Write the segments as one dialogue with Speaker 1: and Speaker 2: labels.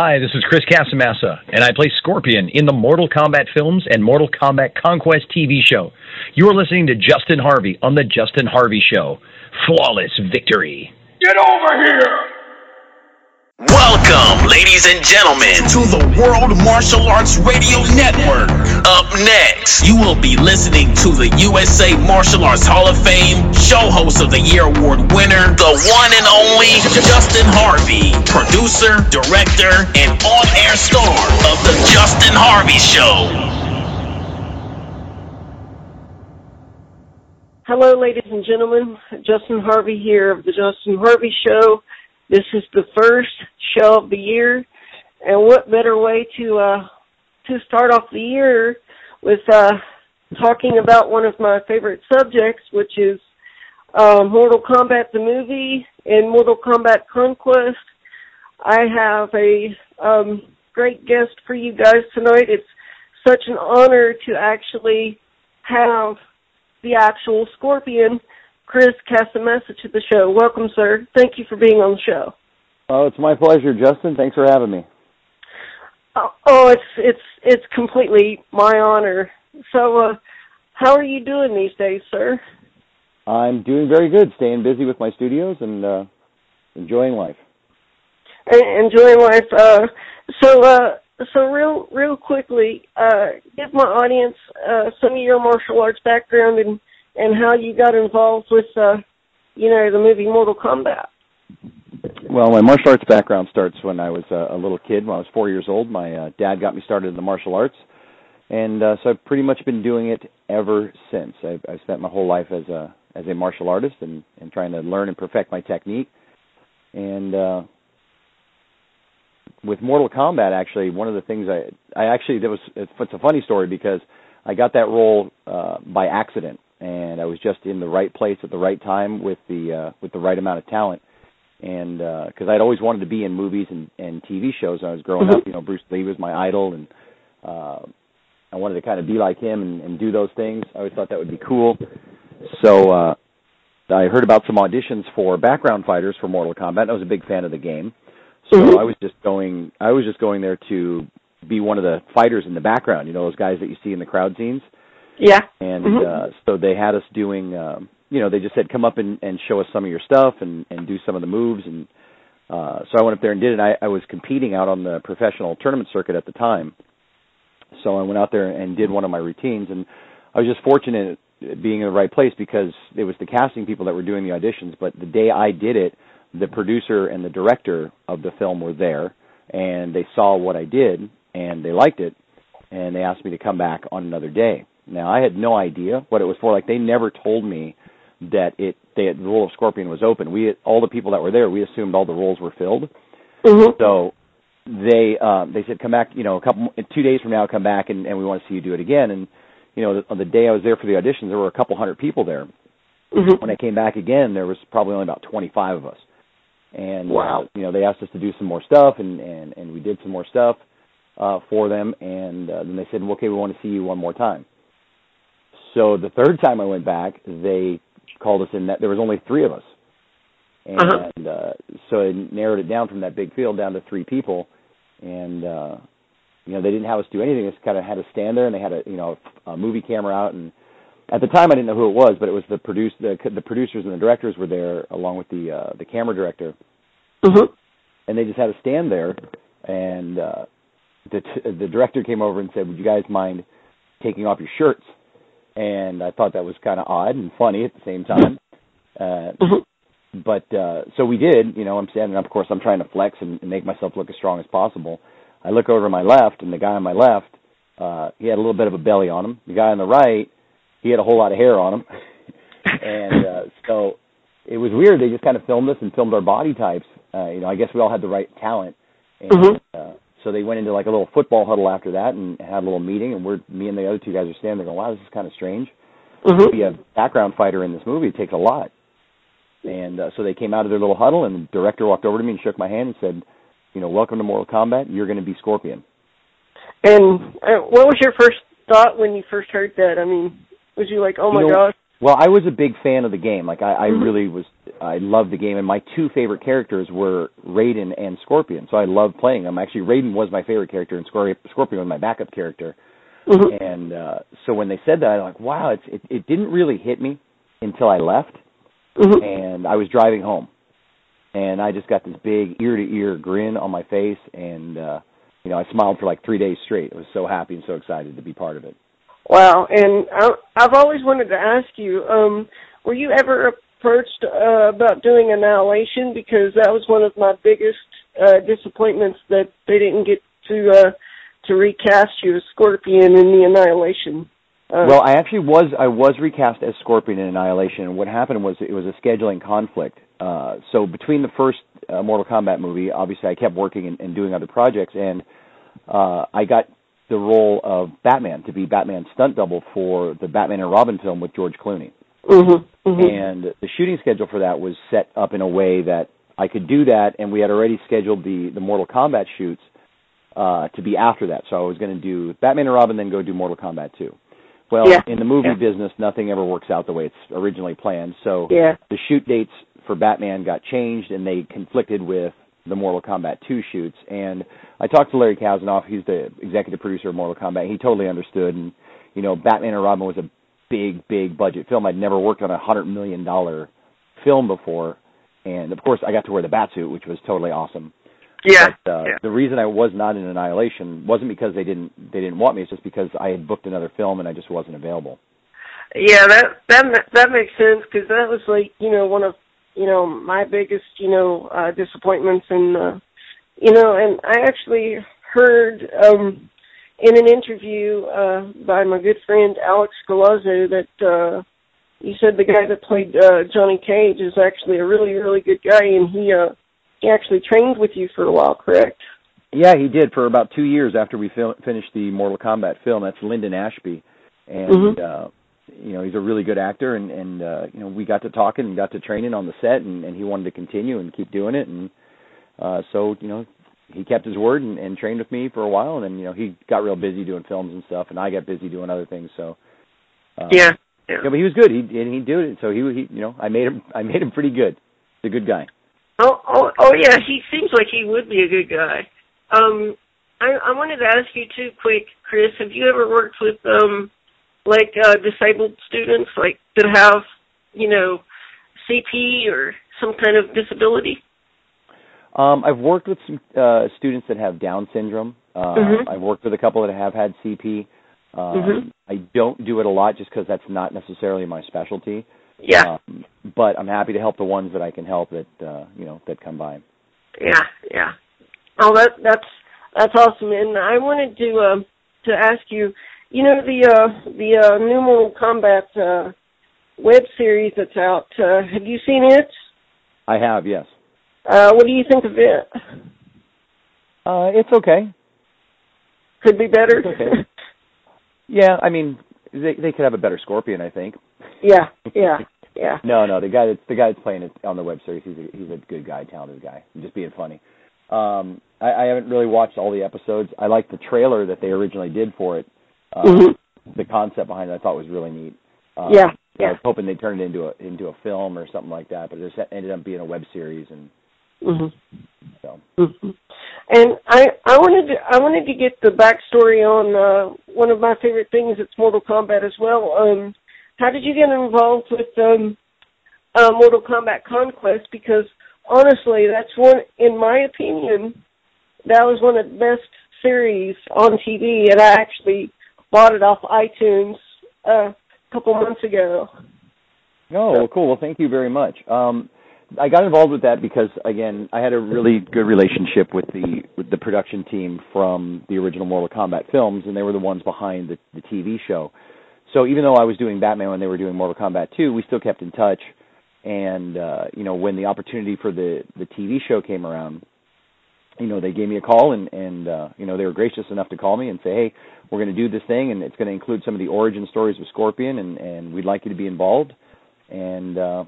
Speaker 1: Hi, this is Chris Casamassa, and I play Scorpion in the Mortal Kombat films and Mortal Kombat Conquest TV show. You are listening to Justin Harvey on The Justin Harvey Show. Flawless victory.
Speaker 2: Get over here!
Speaker 3: Welcome, ladies and gentlemen, to the World Martial Arts Radio Network. Up next, you will be listening to the USA Martial Arts Hall of Fame Show Host of the Year Award winner, the one and only Justin Harvey, producer, director, and on air star of The Justin Harvey Show.
Speaker 4: Hello, ladies and gentlemen. Justin Harvey here of The Justin Harvey Show. This is the first show of the year, and what better way to uh, to start off the year with uh, talking about one of my favorite subjects, which is uh, Mortal Kombat the movie and Mortal Kombat Conquest. I have a um, great guest for you guys tonight. It's such an honor to actually have the actual Scorpion Chris Casamassa to the show. Welcome, sir. Thank you for being on the show.
Speaker 5: Oh, it's my pleasure, Justin. Thanks for having me.
Speaker 4: Oh, oh it's it's it's completely my honor. So, uh, how are you doing these days, sir?
Speaker 5: I'm doing very good. Staying busy with my studios and uh, enjoying life.
Speaker 4: Enjoying life. Uh, so, uh, so real real quickly, uh, give my audience uh, some of your martial arts background and and how you got involved with, uh, you know, the movie Mortal Kombat.
Speaker 5: Well, my martial arts background starts when I was a, a little kid. When I was four years old, my uh, dad got me started in the martial arts, and uh, so I've pretty much been doing it ever since. I've, I've spent my whole life as a as a martial artist and and trying to learn and perfect my technique. And uh, with Mortal Kombat, actually, one of the things I I actually there was it's, it's a funny story because I got that role uh, by accident and I was just in the right place at the right time with the uh, with the right amount of talent. And because uh, I'd always wanted to be in movies and, and TV shows when I was growing mm-hmm. up, you know, Bruce Lee was my idol, and uh, I wanted to kind of be like him and, and do those things. I always thought that would be cool. So uh, I heard about some auditions for background fighters for Mortal Kombat. I was a big fan of the game, so mm-hmm. I was just going. I was just going there to be one of the fighters in the background. You know, those guys that you see in the crowd scenes.
Speaker 4: Yeah.
Speaker 5: And
Speaker 4: mm-hmm.
Speaker 5: uh, so they had us doing, um, you know, they just said, come up and, and show us some of your stuff and, and do some of the moves. And uh, so I went up there and did it. I, I was competing out on the professional tournament circuit at the time. So I went out there and did one of my routines. And I was just fortunate being in the right place because it was the casting people that were doing the auditions. But the day I did it, the producer and the director of the film were there and they saw what I did and they liked it and they asked me to come back on another day. Now I had no idea what it was for. Like they never told me that it they had, the role of Scorpion was open. We all the people that were there, we assumed all the roles were filled.
Speaker 4: Mm-hmm.
Speaker 5: So they uh, they said come back, you know, a couple two days from now, come back and, and we want to see you do it again. And you know, on the day I was there for the auditions, there were a couple hundred people there.
Speaker 4: Mm-hmm.
Speaker 5: When I came back again, there was probably only about 25 of us. And
Speaker 4: wow.
Speaker 5: uh, you know, they asked us to do some more stuff, and and and we did some more stuff uh, for them. And uh, then they said, well, okay, we want to see you one more time. So the third time I went back, they called us in that there was only three of us, and
Speaker 4: uh-huh.
Speaker 5: uh, so it narrowed it down from that big field down to three people, and uh, you know they didn't have us do anything. They just kind of had us stand there, and they had a you know a movie camera out, and at the time I didn't know who it was, but it was the produce the the producers and the directors were there along with the uh, the camera director,
Speaker 4: mm-hmm.
Speaker 5: and they just had us stand there, and uh, the t- the director came over and said, "Would you guys mind taking off your shirts?" And I thought that was kind of odd and funny at the same time. Uh,
Speaker 4: mm-hmm.
Speaker 5: but uh, so we did. You know, I'm standing up. Of course, I'm trying to flex and, and make myself look as strong as possible. I look over to my left, and the guy on my left, uh, he had a little bit of a belly on him. The guy on the right, he had a whole lot of hair on him, and uh, so it was weird. They just kind of filmed us and filmed our body types. Uh, you know, I guess we all had the right talent. And,
Speaker 4: mm-hmm.
Speaker 5: So they went into like a little football huddle after that and had a little meeting. And we're me and the other two guys are standing there going, "Wow, this is kind of strange."
Speaker 4: Mm-hmm.
Speaker 5: To be a background fighter in this movie it takes a lot. And uh, so they came out of their little huddle, and the director walked over to me and shook my hand and said, "You know, welcome to Mortal Kombat. You're going to be Scorpion."
Speaker 4: And uh, what was your first thought when you first heard that? I mean, was you like, "Oh my
Speaker 5: you know,
Speaker 4: gosh"?
Speaker 5: Well, I was a big fan of the game. Like I, I
Speaker 4: Mhm.
Speaker 5: really was. I loved the game, and my two favorite characters were Raiden and Scorpion. So I loved playing them. Actually, Raiden was my favorite character, and Scorpion was my backup character.
Speaker 4: Mhm.
Speaker 5: And uh, so when they said that, I'm like, wow, it's, it it didn't really hit me until I left,
Speaker 4: Mhm.
Speaker 5: and I was driving home, and I just got this big ear to ear grin on my face, and uh, you know, I smiled for like three days straight. I was so happy and so excited to be part of it.
Speaker 4: Wow, and I, I've always wanted to ask you, um, were you ever approached uh, about doing Annihilation? Because that was one of my biggest uh, disappointments that they didn't get to uh, to recast you as Scorpion in the Annihilation. Uh,
Speaker 5: Well, I actually was I was recast as Scorpion in Annihilation, and what happened was it was a scheduling conflict. Uh, so between the first uh, Mortal Kombat movie, obviously I kept working and, and doing other projects, and uh, I got the role of Batman to be Batman's stunt double for the Batman and Robin film with George Clooney.
Speaker 4: mhm, mhm.
Speaker 5: And the shooting schedule for that was set up in a way that I could do that, and we had already scheduled the the Mortal Kombat shoots uh, to be after that. So I was going to do Batman and Robin, then go do Mortal Kombat 2. Well,
Speaker 4: Yeah.
Speaker 5: in the movie
Speaker 4: Yeah.
Speaker 5: business, nothing ever works out the way it's originally planned. So
Speaker 4: yeah,
Speaker 5: the shoot dates for Batman got changed, and they conflicted with the Mortal Kombat 2 shoots. And I talked to Larry Kasanoff, he's the executive producer of Mortal Kombat. He totally understood, and you know, Batman and Robin was a big, big budget film. I'd never worked on a hundred million dollar film before, and of course, I got to wear the bat suit, which was totally awesome.
Speaker 4: yeah,
Speaker 5: But, uh,
Speaker 4: yeah.
Speaker 5: The reason I was not in Annihilation wasn't because they didn't they didn't want me. It's just because I had booked another film and I just wasn't available.
Speaker 4: Yeah, that that that makes sense because that was like you know one of you know my biggest you know uh disappointments and uh you know and I actually heard um in an interview uh by my good friend Alex Galazzo that uh he said the guy that played uh Johnny Cage is actually a really really good guy and he uh he actually trained with you for a while, correct?
Speaker 5: Yeah, he did for about two years after we fil- finished the Mortal Kombat film. That's Linden Ashby, and
Speaker 4: Mhm.
Speaker 5: uh, you know he's a really good actor, and and uh, you know we got to talking and got to training on the set, and, and he wanted to continue and keep doing it, and uh, so you know he kept his word and, and trained with me for a while, and then you know he got real busy doing films and stuff, and I got busy doing other things. So uh,
Speaker 4: Yeah.
Speaker 5: Yeah. but he was good. He and he did it. So he he you know I made him I made him pretty good. He's a good guy.
Speaker 4: Oh, oh, oh, yeah. He seems like he would be a good guy. Um, I, I wanted to ask you too, quick, Chris. Have you ever worked with um, like uh, disabled students, like that have, you know, CP or some kind of disability?
Speaker 5: Um, I've worked with some uh, students that have Down syndrome. Uh,
Speaker 4: Mhm.
Speaker 5: I've worked with a couple that have had CP. Um,
Speaker 4: Mhm.
Speaker 5: I don't do it a lot just because that's not necessarily my specialty.
Speaker 4: Yeah,
Speaker 5: Um, but I'm happy to help the ones that I can help that uh, you know that come by.
Speaker 4: yeah, yeah. Oh, that that's that's awesome. And I wanted to um, to ask you, you know, the uh, the uh, new Mortal Kombat uh, web series that's out. Uh, have you seen it?
Speaker 5: I have, yes.
Speaker 4: Uh, what do you think of it?
Speaker 5: Uh, it's okay.
Speaker 4: Could be better.
Speaker 5: It's okay. Yeah, I mean they they could have a better Scorpion, I think.
Speaker 4: yeah, yeah, yeah.
Speaker 5: No, no, the guy that's the guy that's playing it on the web series, he's a, he's a good guy, talented guy. He's just being funny. Um, I, I haven't really watched all the episodes. I like the trailer that they originally did for it. Uh,
Speaker 4: Mhm.
Speaker 5: The concept behind it, I thought was really neat. Um,
Speaker 4: Yeah,
Speaker 5: I
Speaker 4: yeah.
Speaker 5: was hoping they'd turn it into a into a film or something like that, but it just ended up being a web series, and
Speaker 4: Mhm.
Speaker 5: so.
Speaker 4: Mhm. And I I wanted to I wanted to get the backstory on uh one of my favorite things. It's Mortal Kombat as well. Um, how did you get involved with um uh, Mortal Kombat Conquest? Because honestly, that's one in my opinion that was one of the best series on TV, and I actually bought it off iTunes uh, a couple months ago.
Speaker 5: Oh, well, cool. Well, thank you very much. Um, I got involved with that because, again, I had a really good relationship with the with the production team from the original Mortal Kombat films, and they were the ones behind the, the TV show. So even though I was doing Batman when they were doing Mortal Kombat 2, we still kept in touch. And uh, you know, when the opportunity for the the TV show came around, you know, they gave me a call, and and uh, you know, they were gracious enough to call me and say, hey, we're going to do this thing, and it's going to include some of the origin stories of Scorpion, and and we'd like you to be involved. And uh,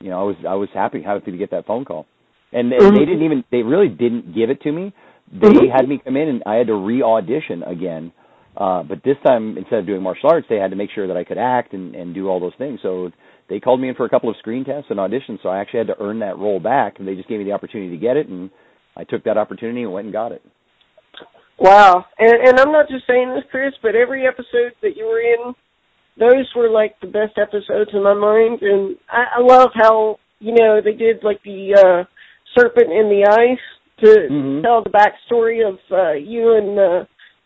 Speaker 5: you know, I was I was happy happy to get that phone call. And, and
Speaker 4: Mhm.
Speaker 5: they didn't even they really didn't give it to me. They
Speaker 4: Mhm.
Speaker 5: had me come in and I had to re audition again Uh, but this time, instead of doing martial arts, they had to make sure that I could act and, and do all those things. So they called me in for a couple of screen tests and auditions. So I actually had to earn that role back, and they just gave me the opportunity to get it, and I took that opportunity and went and got it.
Speaker 4: Wow. And and I'm not just saying this, Chris, but every episode that you were in, those were like the best episodes in my mind. And I, I love how you know they did like the uh serpent in the ice to
Speaker 5: Mhm.
Speaker 4: tell the backstory of uh you and uh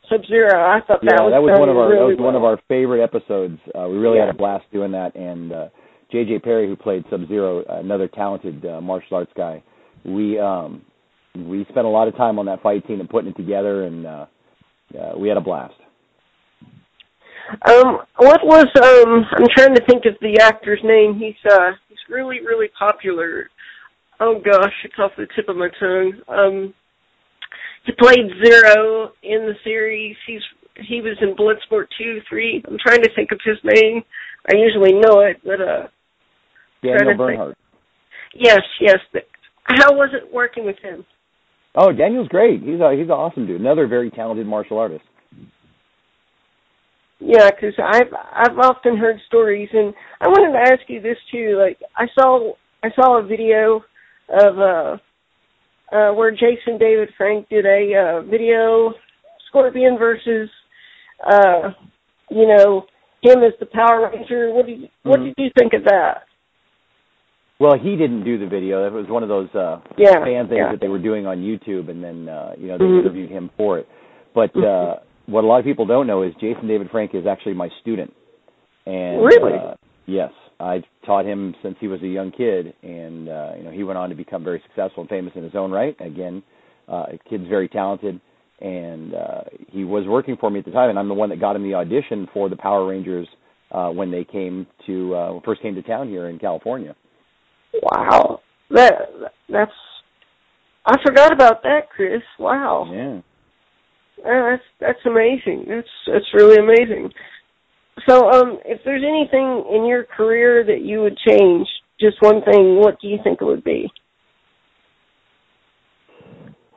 Speaker 4: Sub Zero. I thought
Speaker 5: yeah,
Speaker 4: that was
Speaker 5: that was one of our
Speaker 4: really
Speaker 5: that was one of our favorite episodes. Uh, we really
Speaker 4: Yeah.
Speaker 5: had a blast doing that, and uh, J.J. Perry, who played Sub Zero, another talented uh, martial arts guy, we um, we spent a lot of time on that fight scene and putting it together, and uh, uh, we had a blast.
Speaker 4: Um, what was um? I'm trying to think of the actor's name. He's uh, he's really really popular. Oh gosh, it's off the tip of my tongue. Um, he played Zero in the series. He's he was in Bloodsport two, three. I'm trying to think of his name. I usually know it, but uh,
Speaker 5: Daniel
Speaker 4: Trying to think.
Speaker 5: Bernhardt.
Speaker 4: yes, yes. How was it working with him?
Speaker 5: Oh, Daniel's great. He's a he's an awesome dude. Another very talented martial artist.
Speaker 4: Yeah, because I've I've often heard stories, and I wanted to ask you this too. Like I saw I saw a video of uh uh where Jason David Frank did a uh video Scorpion versus uh you know him as the Power Ranger. What did you, what
Speaker 5: Mhm.
Speaker 4: did you think of that?
Speaker 5: Well, he didn't do the video. That was one of those uh
Speaker 4: Yeah,
Speaker 5: fan things
Speaker 4: yeah.
Speaker 5: that they were doing on YouTube, and then uh, you know they
Speaker 4: Mhm.
Speaker 5: interviewed him for it. But uh,
Speaker 4: Mhm.
Speaker 5: what a lot of people don't know is Jason David Frank is actually my student, and
Speaker 4: Really?
Speaker 5: uh, yes, I taught him since he was a young kid, and uh, you know he went on to become very successful and famous in his own right. Again, uh, kid's very talented, and uh, he was working for me at the time, and I'm the one that got him the audition for the Power Rangers uh, when they came to uh, first came to town here in California.
Speaker 4: Wow, that that's I forgot about that, Chris. Wow.
Speaker 5: Yeah.
Speaker 4: Uh, that's that's amazing. That's that's really amazing. So, um, if there's anything in your career that you would change, just one thing, what do you think it would be?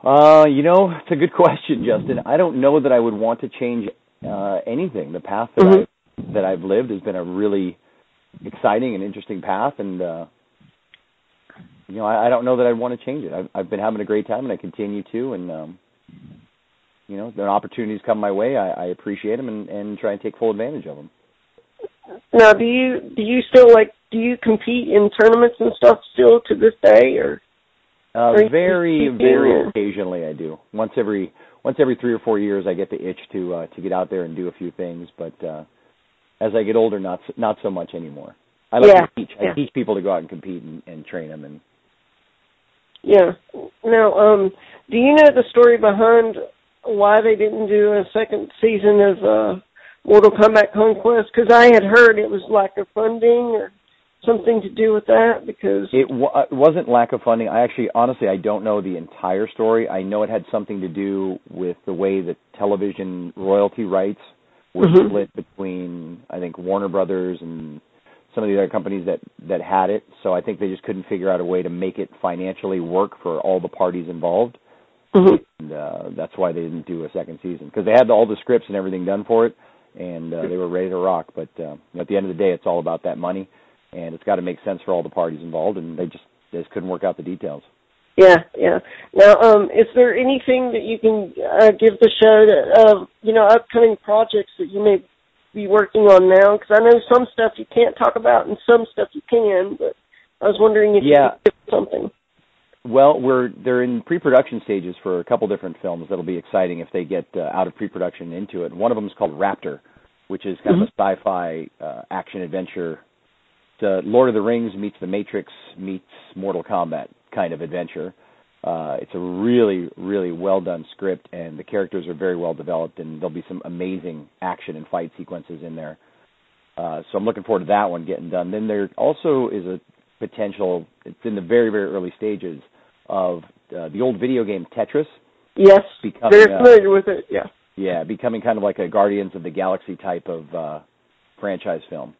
Speaker 5: Uh, you know, it's a good question, Justin. I don't know that I would want to change uh anything. The path that
Speaker 4: Mhm.
Speaker 5: I that I've lived has been a really exciting and interesting path and uh you know, I, I don't know that I'd want to change it. I've I've been having a great time and I continue to and um you know, the opportunities come my way, I, I appreciate them and and try and take full advantage of them.
Speaker 4: Now, do you do you still like do you compete in tournaments and stuff still to this day, or
Speaker 5: Uh very very occasionally I do. Once every once every 3 or 4 years I get the itch to uh to get out there and do a few things, but uh as I get older not not so much anymore. I like
Speaker 4: Yeah,
Speaker 5: to teach.
Speaker 4: yeah.
Speaker 5: I teach people to go out and compete and, and train them and
Speaker 4: yeah? Now, um, do you know the story behind why they didn't do a second season of uh, Mortal Kombat Conquest? Because I had heard it was lack of funding or something to do with that. Because
Speaker 5: it, wa it wasn't lack of funding. I actually honestly I don't know the entire story. I know it had something to do with the way that television royalty rights were
Speaker 4: Mhm.
Speaker 5: split between I think Warner Brothers and some of the other companies that that had it. So I think they just couldn't figure out a way to make it financially work for all the parties involved.
Speaker 4: Mhm.
Speaker 5: And uh that's why they didn't do a second season because they had all the scripts and everything done for it and uh, they were ready to rock, but uh, at the end of the day it's all about that money and it's got to make sense for all the parties involved and they just they just couldn't work out the details.
Speaker 4: Yeah, yeah. Now, um, is there anything that you can uh, give the show that, uh, you know, upcoming projects that you may be working on now? Because I know some stuff you can't talk about and some stuff you can, but I was wondering if
Speaker 5: Yeah.
Speaker 4: you could give something.
Speaker 5: Well, we're they're in pre-production stages for a couple different films that'll be exciting if they get uh, out of pre-production into it. One of them is called Raptor, which is kind of a sci-fi uh, action adventure. It's uh, Lord of the Rings meets The Matrix meets Mortal Kombat kind of adventure. Uh, it's a really, really well done script, and the characters are very well developed, and there'll be some amazing action and fight sequences in there. Uh, so I'm looking forward to that one getting done. Then there also is a potential. It's in the very, very early stages of uh, the old video game Tetris.
Speaker 4: Yes,
Speaker 5: Becoming,
Speaker 4: very
Speaker 5: uh,
Speaker 4: familiar with it. Yeah.
Speaker 5: Yeah, becoming kind of like a Guardians of the Galaxy type of uh, franchise film.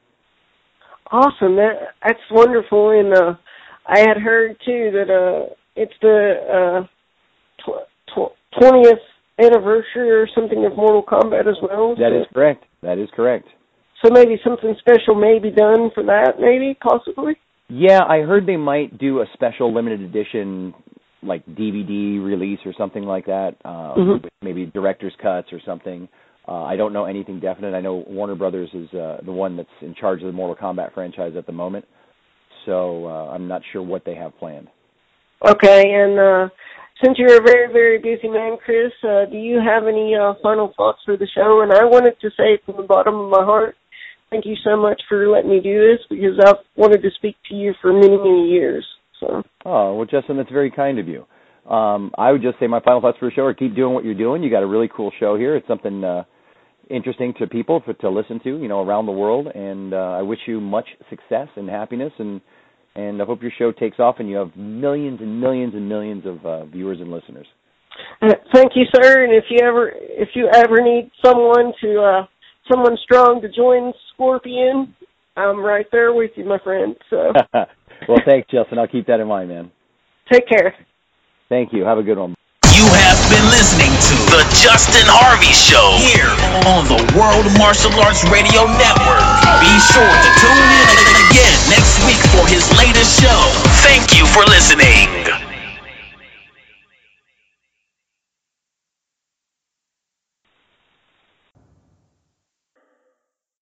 Speaker 4: Awesome. That that's wonderful. And uh, I had heard too that uh, it's the uh, twentieth anniversary or something of Mortal Kombat as well.
Speaker 5: That so, is correct. That is correct.
Speaker 4: So maybe something special may be done for that, maybe possibly.
Speaker 5: Yeah, I heard they might do a special limited edition like DVD release or something like that. Uh, mm-hmm. Maybe director's cuts or something. Uh, I don't know anything definite. I know Warner Brothers is uh, the one that's in charge of the Mortal Kombat franchise at the moment, so uh, I'm not sure what they have planned.
Speaker 4: Okay, and uh, since you're a very, very busy man, Chris, uh, do you have any uh, final thoughts for the show? And I wanted to say from the bottom of my heart, thank you so much for letting me do this because I've wanted to speak to you for many, many years. So.
Speaker 5: Oh well, Justin, that's very kind of you. Um, I would just say my final thoughts for the show are keep doing what you're doing. You got a really cool show here. It's something uh, interesting to people for, to listen to, you know, around the world. And uh, I wish you much success and happiness, and and I hope your show takes off and you have millions and millions and millions of uh, viewers and listeners.
Speaker 4: Uh, thank you, sir. And if you ever if you ever need someone to uh, someone strong to join Scorpion, I'm right there with you, my friend. So.
Speaker 5: well, thanks, Justin. I'll keep that in mind, man.
Speaker 4: Take care.
Speaker 5: Thank you. Have a good one.
Speaker 3: The Justin Harvey Show here on the World Martial Arts Radio Network. Be sure to tune in again next week for his latest show. Thank you for listening.